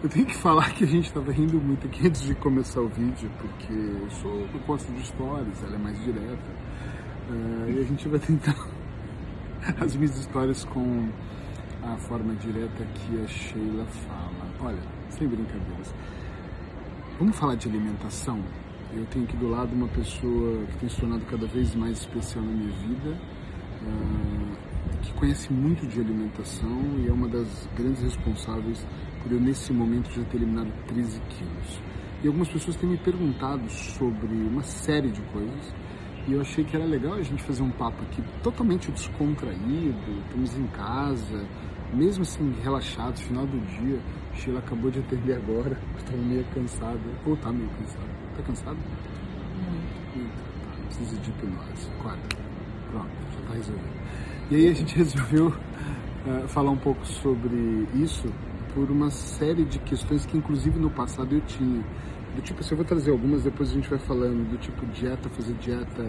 Eu tenho que falar que a gente estava rindo muito aqui antes de começar o vídeo, porque eu sou eu gosto de stories, ela é mais direta. Uh, e a gente vai tentar as minhas histórias com a forma direta que a Sheila fala. Olha, sem brincadeiras. Vamos falar de alimentação? Eu tenho aqui do lado uma pessoa que tem se tornado cada vez mais especial na minha vida, uh, que conhece muito de alimentação e é uma das grandes responsáveis eu, nesse momento, já ter eliminado 13 quilos. E algumas pessoas têm me perguntado sobre uma série de coisas e eu achei que era legal a gente fazer um papo aqui totalmente descontraído, estamos em casa, mesmo assim relaxados, final do dia. Sheila acabou de atender agora, estava meio cansada, ou tá meio cansada. Tá cansado? Muito. Tá, precisa de hipnose. Acorda. Pronto, já tá resolvido. E aí a gente resolveu uh, falar um pouco sobre isso por uma série de questões que inclusive no passado eu tinha. Do tipo, assim, eu vou trazer algumas, depois a gente vai falando, do tipo dieta, fazer dieta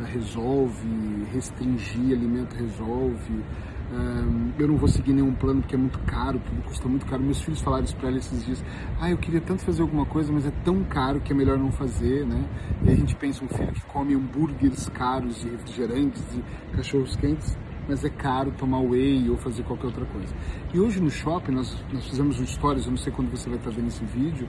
uh, resolve, restringir alimento resolve. Um, eu não vou seguir nenhum plano porque é muito caro, tudo custa muito caro. Meus filhos falaram isso para ela esses dias. Ah, eu queria tanto fazer alguma coisa, mas é tão caro que é melhor não fazer, né? E a gente pensa um filho que come hambúrgueres caros de refrigerantes, de cachorros quentes, mas é caro tomar whey ou fazer qualquer outra coisa. E hoje no shopping nós, nós fizemos um stories, eu não sei quando você vai estar vendo esse vídeo,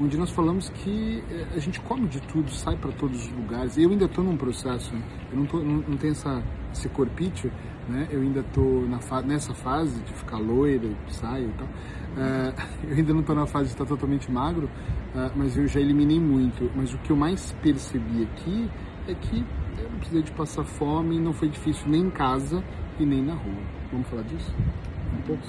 onde nós falamos que eh, a gente come de tudo, sai para todos os lugares. Eu ainda estou num processo, né? eu não, tô, não, não tenho essa, esse corpite, né? Eu ainda estou fa nessa fase de ficar loira, saio e tal. Uh, eu ainda não estou na fase de estar totalmente magro, uh, mas eu já eliminei muito. Mas o que eu mais percebi aqui é que eu não precisei de passar fome, não foi difícil nem em casa e nem na rua. Vamos falar disso? Um pouco?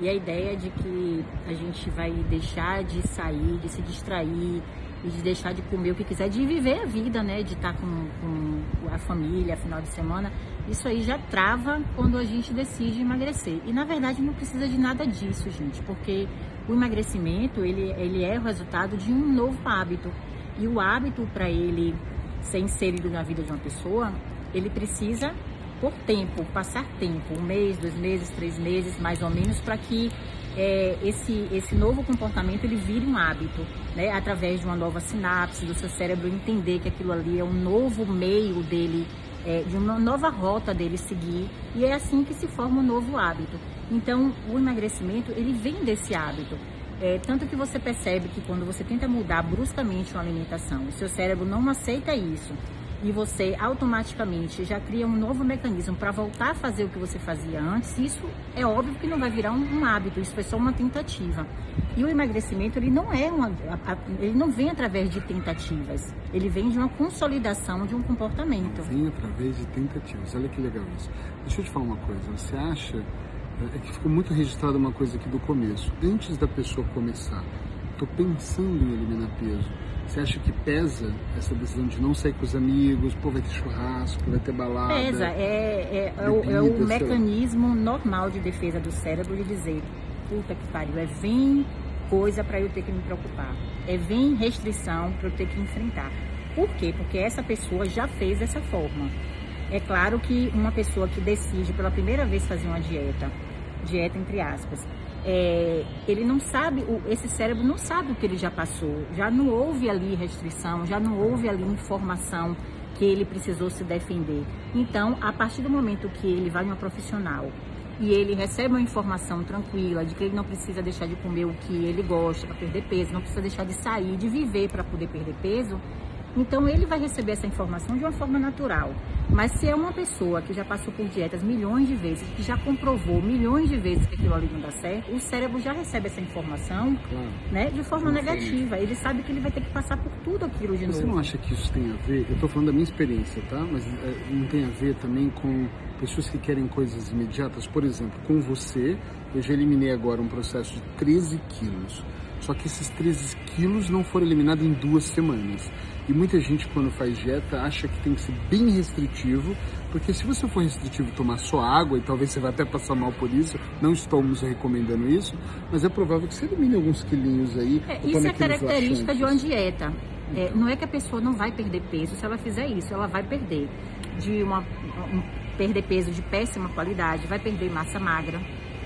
E a ideia de que a gente vai deixar de sair, de se distrair e de deixar de comer o que quiser, de viver a vida, né? De estar com, com a família, final de semana. Isso aí já trava quando a gente decide emagrecer. E na verdade não precisa de nada disso, gente, porque o emagrecimento ele, ele é o resultado de um novo hábito. E o hábito, para ele ser inserido na vida de uma pessoa, ele precisa por tempo, passar tempo, um mês, dois meses, três meses, mais ou menos, para que é, esse, esse novo comportamento ele vire um hábito, né? através de uma nova sinapse do seu cérebro entender que aquilo ali é um novo meio dele, é, de uma nova rota dele seguir, e é assim que se forma um novo hábito. Então, o emagrecimento ele vem desse hábito. É, tanto que você percebe que quando você tenta mudar bruscamente uma alimentação, o seu cérebro não aceita isso e você automaticamente já cria um novo mecanismo para voltar a fazer o que você fazia antes, isso é óbvio que não vai virar um, um hábito, isso foi só uma tentativa. E o emagrecimento ele não é uma, ele não vem através de tentativas, ele vem de uma consolidação de um comportamento. Vem através de tentativas. Olha que legal isso. Deixa eu te falar uma coisa. Você acha é que ficou muito registrada uma coisa aqui do começo. Antes da pessoa começar, estou pensando em eliminar peso você acha que pesa essa decisão de não sair com os amigos? Pô, vai ter churrasco, vai ter balada? Pesa, é, é, é, o, é o mecanismo normal de defesa do cérebro de dizer: puta que pariu, é vem coisa para eu ter que me preocupar, é vem restrição para eu ter que enfrentar. Por quê? Porque essa pessoa já fez dessa forma. É claro que uma pessoa que decide pela primeira vez fazer uma dieta, dieta entre aspas, é, ele não sabe, esse cérebro não sabe o que ele já passou, já não houve ali restrição, já não houve ali informação que ele precisou se defender. Então, a partir do momento que ele vai numa profissional e ele recebe uma informação tranquila de que ele não precisa deixar de comer o que ele gosta para perder peso, não precisa deixar de sair, de viver para poder perder peso, então ele vai receber essa informação de uma forma natural. Mas se é uma pessoa que já passou por dietas milhões de vezes, que já comprovou milhões de vezes que aquilo ali não dá certo, o cérebro já recebe essa informação claro. né, de forma negativa. Ele sabe que ele vai ter que passar por tudo aquilo de Você novo. Você não acha que isso tem a ver? Eu estou falando da minha experiência, tá? Mas é, não tem a ver também com pessoas que querem coisas imediatas? Por exemplo, com você, eu já eliminei agora um processo de 13 quilos. Só que esses 13 quilos não foram eliminados em duas semanas. E muita gente, quando faz dieta, acha que tem que ser bem restritivo, porque se você for restritivo e tomar só água, e talvez você vai até passar mal por isso, não estamos recomendando isso, mas é provável que você elimine alguns quilinhos aí. É, isso é característica laxantes. de uma dieta. É, não é que a pessoa não vai perder peso se ela fizer isso, ela vai perder de uma um, perder peso de péssima qualidade, vai perder massa magra,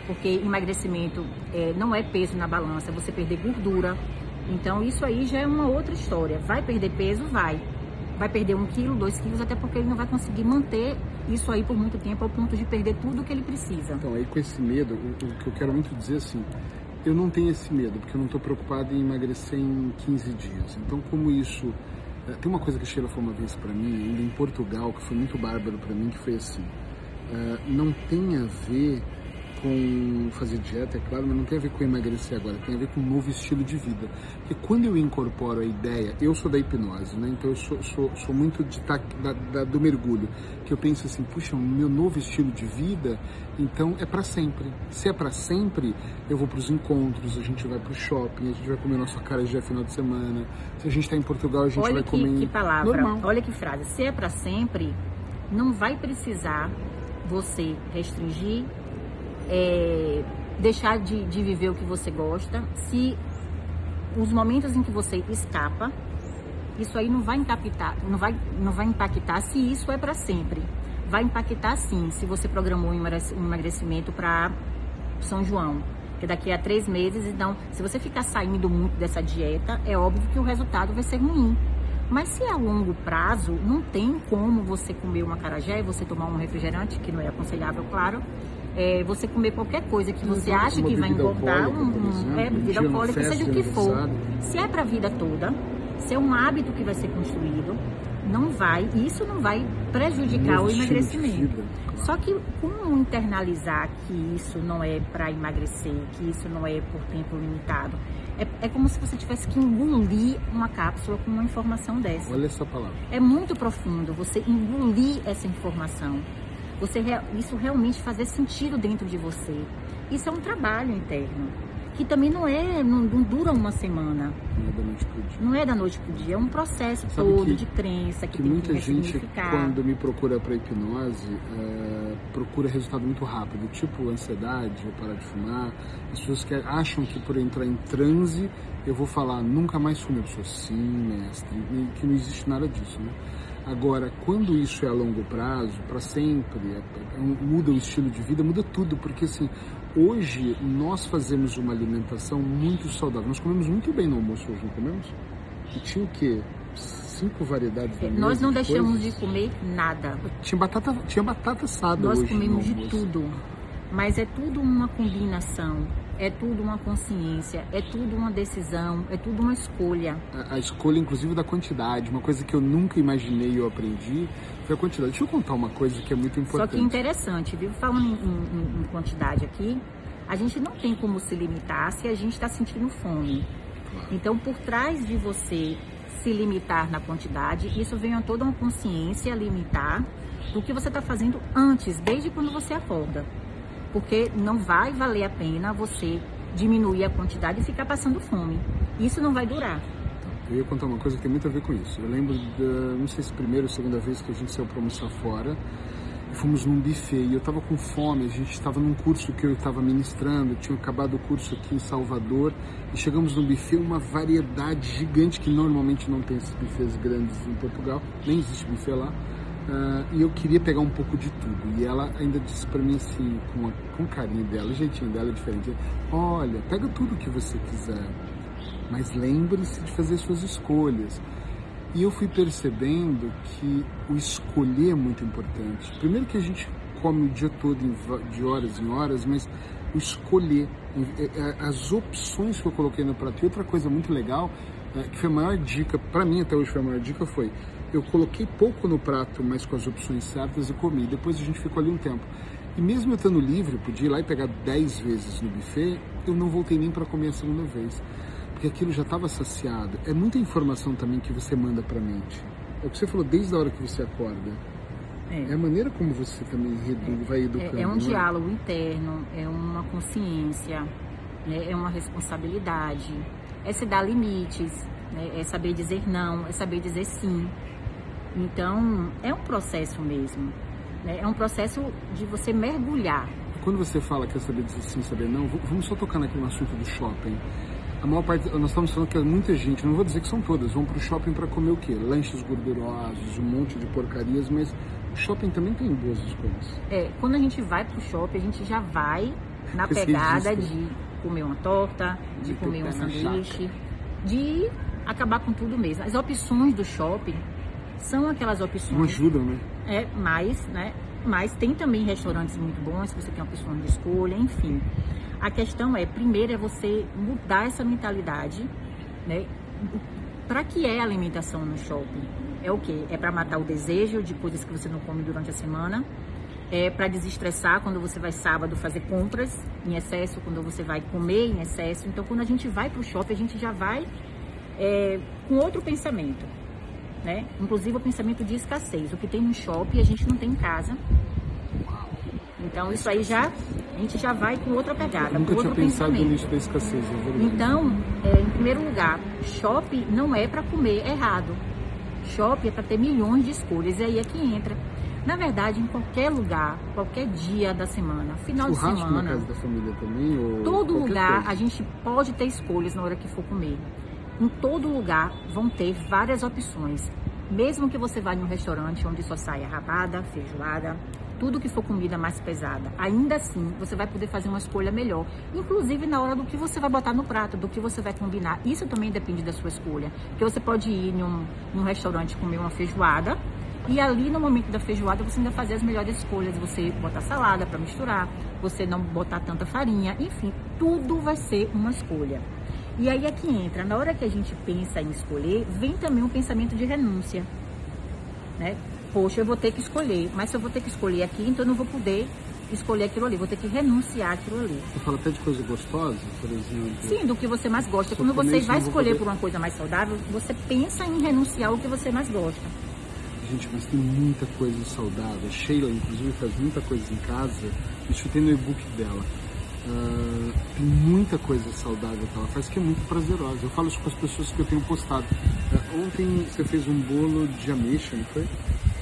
porque emagrecimento é, não é peso na balança, é você perder gordura. Então isso aí já é uma outra história. Vai perder peso? Vai. Vai perder um quilo, dois quilos, até porque ele não vai conseguir manter isso aí por muito tempo ao ponto de perder tudo que ele precisa. Então aí com esse medo, o, o que eu quero muito dizer assim, eu não tenho esse medo, porque eu não estou preocupado em emagrecer em 15 dias. Então como isso é, tem uma coisa que a Sheila falou uma vez para mim, ainda em Portugal, que foi muito bárbaro para mim, que foi assim: uh, não tem a ver com fazer dieta, é claro, mas não tem a ver com emagrecer agora, tem a ver com um novo estilo de vida. Porque quando eu incorporo a ideia, eu sou da hipnose, né? Então eu sou, sou, sou muito de da, da, do mergulho, que eu penso assim, puxa, o meu novo estilo de vida, então é para sempre. Se é para sempre, eu vou para os encontros, a gente vai para o shopping, a gente vai comer nossa cara de final de semana. Se a gente está em Portugal, a gente olha vai que, comer. que palavra, normal. olha que frase. Se é para sempre, não vai precisar você restringir é, deixar de, de viver o que você gosta, se os momentos em que você escapa, isso aí não vai impactar, não vai, não vai impactar se isso é para sempre. Vai impactar sim, se você programou um emagrecimento para São João, que daqui a três meses, então, se você ficar saindo muito dessa dieta, é óbvio que o resultado vai ser ruim. Mas se é a longo prazo, não tem como você comer uma carajé, você tomar um refrigerante, que não é aconselhável, claro, é, você comer qualquer coisa que você acha que vai engordar, um, um, é, bebida alcoólica, seja o que for. Se é para a vida toda, se é um hábito que vai ser construído, não vai, isso não vai prejudicar o emagrecimento. Só que como internalizar que isso não é para emagrecer, que isso não é por tempo limitado, é, é, como se você tivesse que engolir uma cápsula com uma informação dessa. Olha essa palavra. É muito profundo você engolir essa informação você isso realmente fazer sentido dentro de você. Isso é um trabalho interno que também não é não, não dura uma semana. Não é da noite pro dia. Não é da noite pro dia, é um processo Sabe todo que, de crença que, que tem muita que gente quando me procura para hipnose é, procura resultado muito rápido, tipo ansiedade, ou parar de fumar. As pessoas que acham que por entrar em transe eu vou falar nunca mais fume, eu sou sim, mestre, que não existe nada disso, né? Agora, quando isso é a longo prazo, para sempre, é, é, muda o estilo de vida, muda tudo, porque assim, hoje nós fazemos uma alimentação muito saudável. Nós comemos muito bem no almoço hoje, não comemos? E tinha o quê? Cinco variedades da Nós não de deixamos coisas. de comer nada. Tinha batata, tinha batata assada Nós hoje comemos de tudo, mas é tudo uma combinação é tudo uma consciência, é tudo uma decisão, é tudo uma escolha. A, a, escolha, inclusive, da quantidade. Uma coisa que eu nunca imaginei e eu aprendi foi a quantidade. Deixa eu contar uma coisa que é muito importante. Só que interessante, viu? Falando em, em, em quantidade aqui, a gente não tem como se limitar se a gente está sentindo fome. Claro. Então, por trás de você se limitar na quantidade, isso vem a toda uma consciência limitar do que você está fazendo antes, desde quando você acorda porque não vai valer a pena você diminuir a quantidade e ficar passando fome. Isso não vai durar. Eu ia contar uma coisa que tem muito a ver com isso. Eu lembro, da, não sei se primeira ou segunda vez que a gente saiu para almoçar fora, e fomos num buffet e eu estava com fome, a gente estava num curso que eu estava ministrando, tinha acabado o curso aqui em Salvador, e chegamos num buffet, uma variedade gigante, que normalmente não tem esses buffets grandes em Portugal, nem existe buffet lá, Uh, e eu queria pegar um pouco de tudo. E ela ainda disse para mim assim, com, a, com o carinho dela, o jeitinho dela é diferente: Olha, pega tudo que você quiser, mas lembre-se de fazer suas escolhas. E eu fui percebendo que o escolher é muito importante. Primeiro, que a gente come o dia todo de horas em horas, mas o escolher, é, é, as opções que eu coloquei no prato. E outra coisa muito legal, é, que foi a maior dica, para mim até hoje foi a maior dica, foi eu coloquei pouco no prato, mas com as opções certas e comi. Depois a gente ficou ali um tempo. E mesmo eu estando livre, podia ir lá e pegar 10 vezes no buffet, eu não voltei nem para comer a segunda vez. Porque aquilo já estava saciado. É muita informação também que você manda para a mente. É o que você falou desde a hora que você acorda. É, é a maneira como você também redu, vai educando. É, é um é? diálogo interno, é uma consciência, né? é uma responsabilidade, é se dar limites, né? é saber dizer não, é saber dizer sim. Então, é um processo mesmo. Né? É um processo de você mergulhar. Quando você fala que é saber dizer sim, saber não, vamos só tocar naquele assunto do shopping. A maior parte, nós estamos falando que muita gente, não vou dizer que são todas, vão para o shopping para comer o quê? Lanches gordurosos, um monte de porcarias, mas o shopping também tem boas escolhas. É, quando a gente vai para o shopping, a gente já vai na pegada de comer uma torta, de, de comer um sanduíche, de acabar com tudo mesmo. As opções do shopping são aquelas opções. Não ajudam, né? É, mais, né? Mas tem também restaurantes muito bons, se você tem opções de escolha, enfim. A questão é, primeiro é você mudar essa mentalidade, né? Para que é a alimentação no shopping? É o quê? É para matar o desejo de coisas que você não come durante a semana? É para desestressar quando você vai sábado fazer compras em excesso, quando você vai comer em excesso. Então, quando a gente vai para o shopping, a gente já vai é, com outro pensamento. Né? Inclusive o pensamento de escassez. O que tem no shopping a gente não tem em casa. Então isso aí já a gente já vai com outra pegada. Eu nunca tinha pensado nisso da escassez. É então, é, em primeiro lugar, shopping não é para comer errado. Shopping é para ter milhões de escolhas. E aí é que entra. Na verdade, em qualquer lugar, qualquer dia da semana, final Churrasco de semana. na casa da família também? Ou todo lugar coisa? a gente pode ter escolhas na hora que for comer. Em todo lugar vão ter várias opções. Mesmo que você vá em um restaurante onde só saia rabada, feijoada, tudo que for comida mais pesada, ainda assim você vai poder fazer uma escolha melhor. Inclusive na hora do que você vai botar no prato, do que você vai combinar. Isso também depende da sua escolha. Porque você pode ir em um, em um restaurante comer uma feijoada e ali no momento da feijoada você ainda fazer as melhores escolhas. Você botar salada para misturar, você não botar tanta farinha, enfim, tudo vai ser uma escolha. E aí é que entra, na hora que a gente pensa em escolher, vem também um pensamento de renúncia. Né? Poxa, eu vou ter que escolher, mas se eu vou ter que escolher aqui, então eu não vou poder escolher aquilo ali, vou ter que renunciar aquilo ali. Você fala até de coisa gostosa, por exemplo? Sim, do que você mais gosta. Quando você vai escolher poder... por uma coisa mais saudável, você pensa em renunciar ao que você mais gosta. Gente, mas tem muita coisa saudável. Sheila, inclusive, faz muita coisa em casa. Isso tem no e-book dela Uh, tem muita coisa saudável que ela faz que é muito prazerosa. Eu falo isso com as pessoas que eu tenho postado. Uh, ontem você fez um bolo de ameixa, não foi?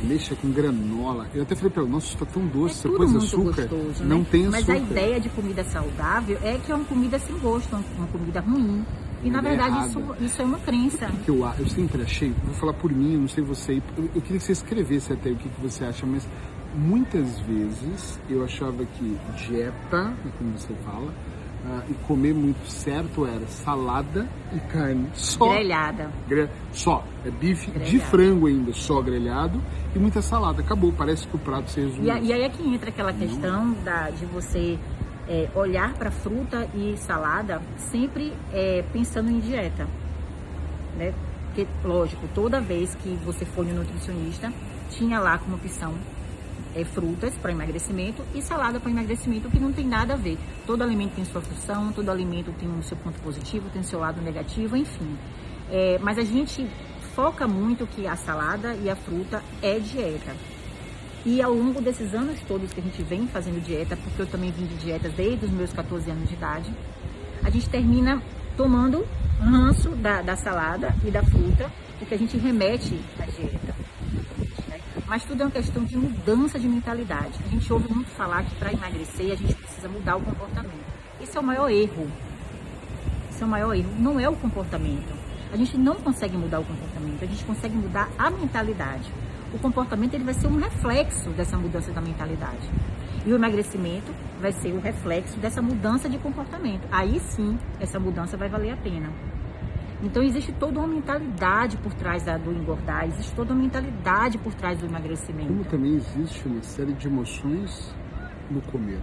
Ameixa com granola. Eu até falei para ela, nossa, isso tá tão doce, é você pôs açúcar. Gostoso, não né? tem açúcar. Mas a ideia de comida saudável é que é uma comida sem gosto, uma comida ruim. E na verdade isso, isso, é uma crença. Que eu, eu sempre achei, vou falar por mim, eu não sei você, eu, eu queria que você escrevesse até o que, que você acha, mas muitas vezes eu achava que dieta, como você fala, uh, e comer muito certo era salada e carne só. Grelhada. Gre só. É bife grelhado. de frango ainda, só grelhado e muita salada. Acabou, parece que o prato se resume. E, e aí é que entra aquela questão da, de você é, olhar para fruta e salada sempre é, pensando em dieta. Né? Porque, lógico, toda vez que você for no nutricionista, tinha lá como opção é, frutas para emagrecimento e salada para emagrecimento, que não tem nada a ver. Todo alimento tem sua função, todo alimento tem o seu ponto positivo, tem o seu lado negativo, enfim. É, mas a gente foca muito que a salada e a fruta é dieta. E ao longo desses anos todos que a gente vem fazendo dieta, porque eu também vim de dieta desde os meus 14 anos de idade, a gente termina tomando ranço da, da salada e da fruta, porque a gente remete à dieta mas tudo é uma questão de mudança de mentalidade. A gente ouve muito falar que para emagrecer a gente precisa mudar o comportamento. Esse é o maior erro. Esse é o maior erro. Não é o comportamento. A gente não consegue mudar o comportamento, a gente consegue mudar a mentalidade. O comportamento ele vai ser um reflexo dessa mudança da mentalidade. E o emagrecimento vai ser o reflexo dessa mudança de comportamento. Aí sim, essa mudança vai valer a pena. Então existe toda uma mentalidade por trás da, do engordar, existe toda uma mentalidade por trás do emagrecimento. Como também existe uma série de emoções no comer.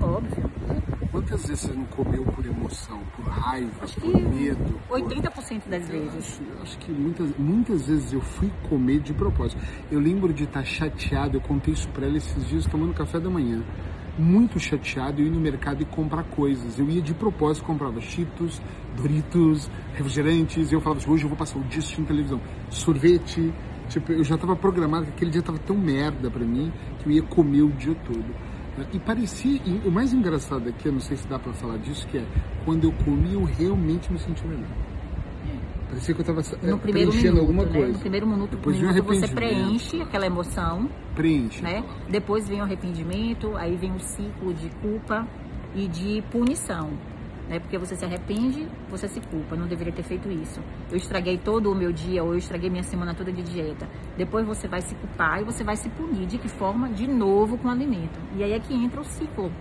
Óbvio. Quantas vezes você não comeu por emoção, por raiva, acho por medo? 80% por... das vezes. Acho, acho, que muitas, muitas vezes eu fui comer de propósito. Eu lembro de estar chateado, eu contei isso para ela esses dias tomando café da manhã muito chateado eu ir no mercado e comprar coisas. Eu ia de propósito, comprava Cheetos, Doritos, refrigerantes, e eu falava assim, hoje eu vou passar o dia assistindo televisão. Sorvete, tipo, eu já estava programado que aquele dia estava tão merda para mim que eu ia comer o dia todo. E parecia, e o mais engraçado aqui, eu não sei se dá para falar disso, que é quando eu comi eu realmente me senti melhor. Parecia que eu estava no primeiro preenchendo minuto, alguma né? coisa. No primeiro minuto, Depois minuto você preenche aquela emoção. Preenche. Né? Depois vem o arrependimento, aí vem o ciclo de culpa e de punição. Né? Porque você se arrepende, você se culpa. Não deveria ter feito isso. Eu estraguei todo o meu dia, ou eu estraguei minha semana toda de dieta. Depois você vai se culpar e você vai se punir. De que forma? De novo com o alimento. E aí é que entra o ciclo,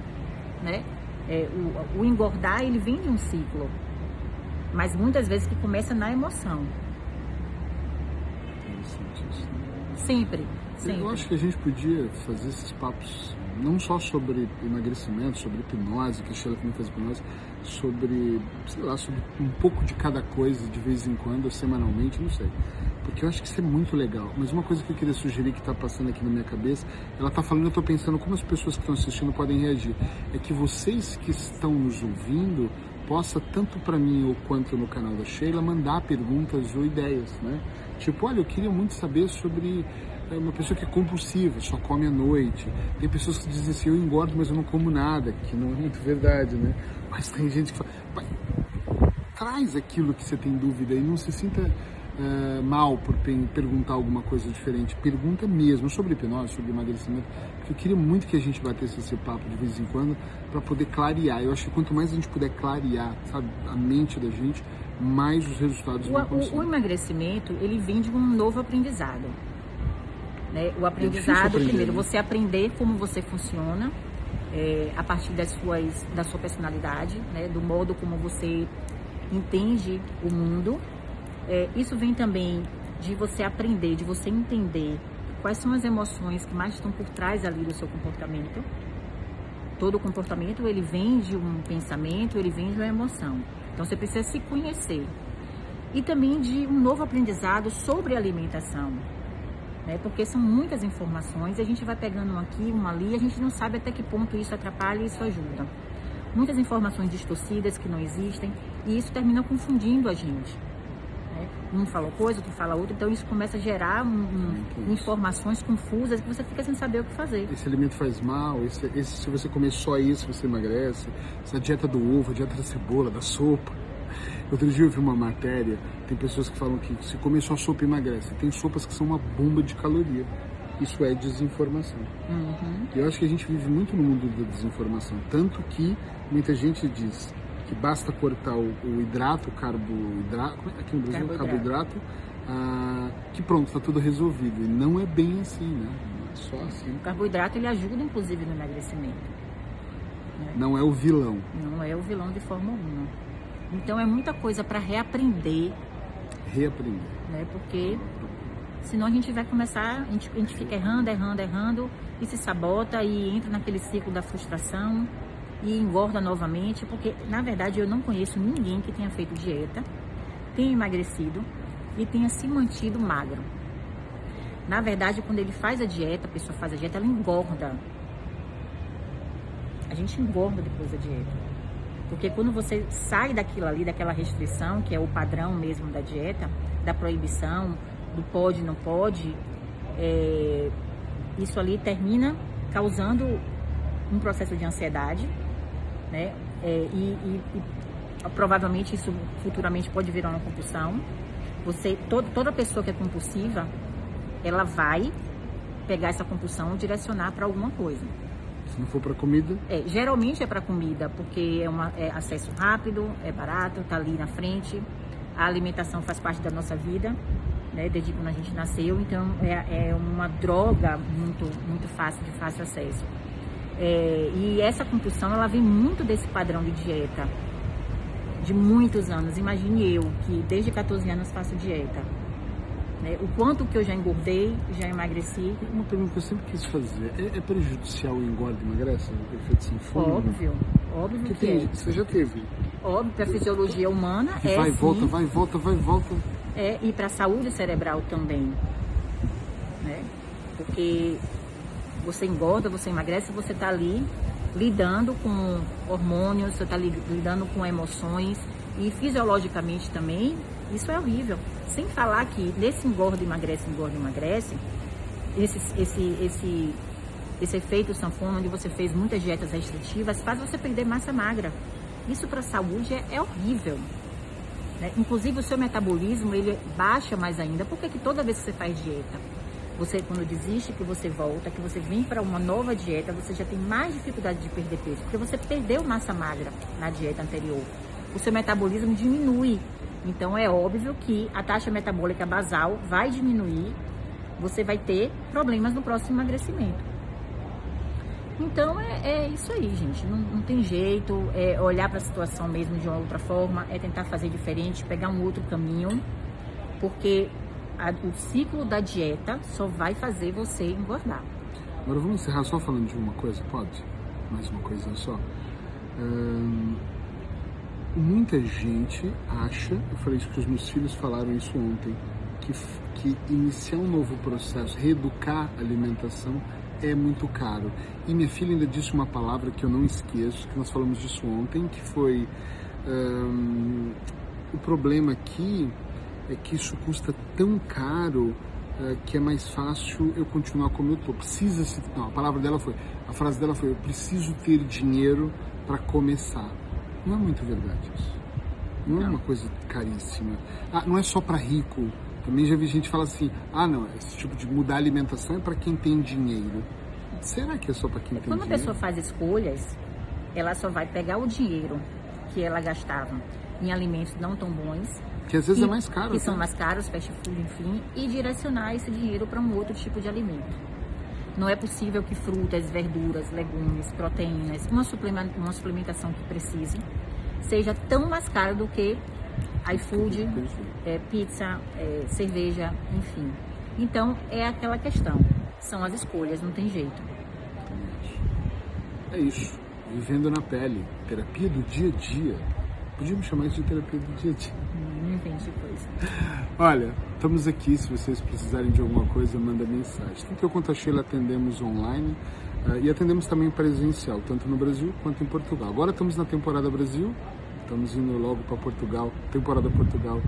né? É, o, o engordar, ele vem de um ciclo, mas muitas vezes que começa na emoção. Sempre, sempre. Eu acho que a gente podia fazer esses papos não só sobre emagrecimento, sobre hipnose, que a Sheila também faz hipnose, sobre, sei lá, sobre um pouco de cada coisa de vez em quando, semanalmente, não sei. Porque eu acho que isso é muito legal. Mas uma coisa que eu queria sugerir que está passando aqui na minha cabeça, ela está falando, eu estou pensando como as pessoas que estão assistindo podem reagir. É que vocês que estão nos ouvindo possa, tanto para mim ou quanto no canal da Sheila, mandar perguntas ou ideias, né? Tipo, olha, eu queria muito saber sobre é uma pessoa que é compulsiva, só come à noite. Tem pessoas que dizem assim, eu engordo, mas eu não como nada, que não é muito verdade, né? Mas tem gente que fala, traz aquilo que você tem dúvida e não se sinta uh, mal por perguntar alguma coisa diferente. Pergunta mesmo sobre hipnose, sobre emagrecimento, porque eu queria muito que a gente batesse esse papo de vez em quando para poder clarear. Eu acho que quanto mais a gente puder clarear, sabe, a mente da gente, mais os resultados o, vão o, o emagrecimento, ele vem de um novo aprendizado. Né? O aprendizado, é primeiro, né? você aprender como você funciona é, a partir das suas, da sua personalidade, né? do modo como você entende o mundo. É, isso vem também de você aprender, de você entender quais são as emoções que mais estão por trás ali do seu comportamento. Todo comportamento ele vem de um pensamento, ele vem de uma emoção. Então você precisa se conhecer. E também de um novo aprendizado sobre alimentação né? Porque são muitas informações, a gente vai pegando um aqui, um ali, a gente não sabe até que ponto isso atrapalha e isso ajuda. Muitas informações distorcidas que não existem e isso termina confundindo a gente. Né? Um fala coisa, outro fala outra, então isso começa a gerar um, um, informações confusas que você fica sem saber o que fazer. Esse alimento faz mal, esse, esse, se você comer só isso, você emagrece. Essa dieta do ovo, a dieta da cebola, da sopa Outro dia eu vi uma matéria, tem pessoas que falam que se comer só sopa emagrece. Tem sopas que são uma bomba de caloria. Isso é desinformação. Uhum. Eu acho que a gente vive muito no mundo da desinformação. Tanto que muita gente diz que basta cortar o, o hidrato, o carboidrato, é aqui no Brasil, carboidrato, carboidrato ah, que pronto, está tudo resolvido. E não é bem assim, né? Não é só assim. O carboidrato ele ajuda inclusive no emagrecimento. Né? Não é o vilão. Não é o vilão de forma alguma. Então é muita coisa para reaprender. Reaprender. Né? Porque senão a gente vai começar, a gente, a gente fica errando, errando, errando e se sabota e entra naquele ciclo da frustração e engorda novamente, porque na verdade eu não conheço ninguém que tenha feito dieta, tenha emagrecido e tenha se mantido magro. Na verdade, quando ele faz a dieta, a pessoa faz a dieta, ela engorda. A gente engorda depois da dieta. Porque quando você sai daquilo ali, daquela restrição, que é o padrão mesmo da dieta, da proibição, do pode, não pode, é, isso ali termina causando um processo de ansiedade, né? É, e, e, e, provavelmente isso futuramente pode virar uma compulsão. Você, todo, toda pessoa que é compulsiva, ela vai pegar essa compulsão e direcionar para alguma coisa. Se não for para comida? É, geralmente é para comida, porque é, uma, é acesso rápido, é barato, está ali na frente. A alimentação faz parte da nossa vida, né, desde quando a gente nasceu, então é, é uma droga muito, muito fácil, de fácil acesso. É, e essa compulsão, ela vem muito desse padrão de dieta, de muitos anos. Imagine eu, que desde 14 anos faço dieta né? O quanto que eu já engordei, já emagreci. Uma pergunta que eu sempre quis fazer: é, é prejudicial o engorda e emagrece? O efeito sanfona? Óbvio, óbvio que, que tem, é. Você já teve? Óbvio, para a fisiologia humana que é. Vai, sim. volta, vai, volta, vai, volta. É, e para a saúde cerebral também. Né? Porque você engorda, você emagrece, você está ali lidando com hormônios, você está lidando com emoções e fisiologicamente também, isso é horrível. Sem falar que nesse engorda, emagrece, engorda, emagrece, esse, esse, esse, esse efeito sanfona, onde você fez muitas dietas restritivas, faz você perder massa magra. Isso para a saúde é, é horrível. Né? Inclusive o seu metabolismo ele baixa mais ainda. Por que toda vez que você faz dieta, você quando desiste, que você volta, que você vem para uma nova dieta, você já tem mais dificuldade de perder peso, porque você perdeu massa magra na dieta anterior. O seu metabolismo diminui então é óbvio que a taxa metabólica basal vai diminuir, você vai ter problemas no próximo emagrecimento. Então é, é isso aí, gente. Não, não tem jeito. É olhar para a situação mesmo de uma outra forma, é tentar fazer diferente, pegar um outro caminho, porque a, o ciclo da dieta só vai fazer você engordar. Agora vamos encerrar só falando de uma coisa, pode? Mais uma coisa só. Hum, muita gente acha, eu falei isso que os meus filhos falaram isso ontem, que, que iniciar um novo processo, reeducar a alimentação é muito caro. E minha filha ainda disse uma palavra que eu não esqueço, que nós falamos disso ontem, que foi um, o problema aqui é que isso custa tão caro uh, que é mais fácil eu continuar como eu estou. Precisa se, não, a palavra dela foi, a frase dela foi, eu preciso ter dinheiro para começar. Não é muito verdade isso. Não, não. é uma coisa caríssima. Ah, não é só para rico também já vi gente falar assim: ah, não, esse tipo de mudar a alimentação é para quem tem dinheiro. Será que é só para quem tem Quando dinheiro? Quando a pessoa faz escolhas, ela só vai pegar o dinheiro que ela gastava em alimentos não tão bons. Que às vezes é mais caro. Que são mais caros, fast food, enfim, e direcionar esse dinheiro para um outro tipo de alimento. Não é possível que frutas, verduras, legumes, proteínas, uma, suplementação que precise, seja tão mais caro do que iFood, é, pizza, é, cerveja, enfim. Então é aquela questão. São as escolhas, não tem jeito. É isso. Vivendo na pele. Terapia do dia a dia. Podíamos chamar isso de terapia do dia a dia. Não entendi coisa. Olha, estamos aqui. Se vocês precisarem de alguma coisa, manda mensagem. Tanto eu quanto a Sheila atendemos online uh, e atendemos também presencial, tanto no Brasil quanto em Portugal. Agora estamos na temporada Brasil, Estamos indo logo para Portugal, temporada Portugal,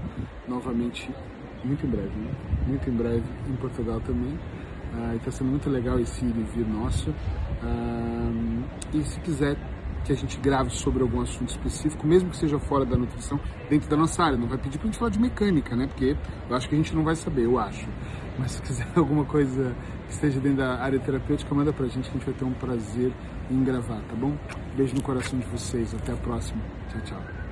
novamente, muito em breve, né? Muito em breve em Portugal também. Ah, está sendo muito legal esse ir e vir nosso. Ah, e se quiser que a gente grave sobre algum assunto específico, mesmo que seja fora da nutrição, dentro da nossa área, não vai pedir para a gente falar de mecânica, né? Porque eu acho que a gente não vai saber, eu acho. Mas se quiser alguma coisa que esteja dentro da área terapêutica, manda para a gente que a gente vai ter um prazer em gravar, tá bom? Beijo no coração de vocês, até a próxima. Tchau, tchau.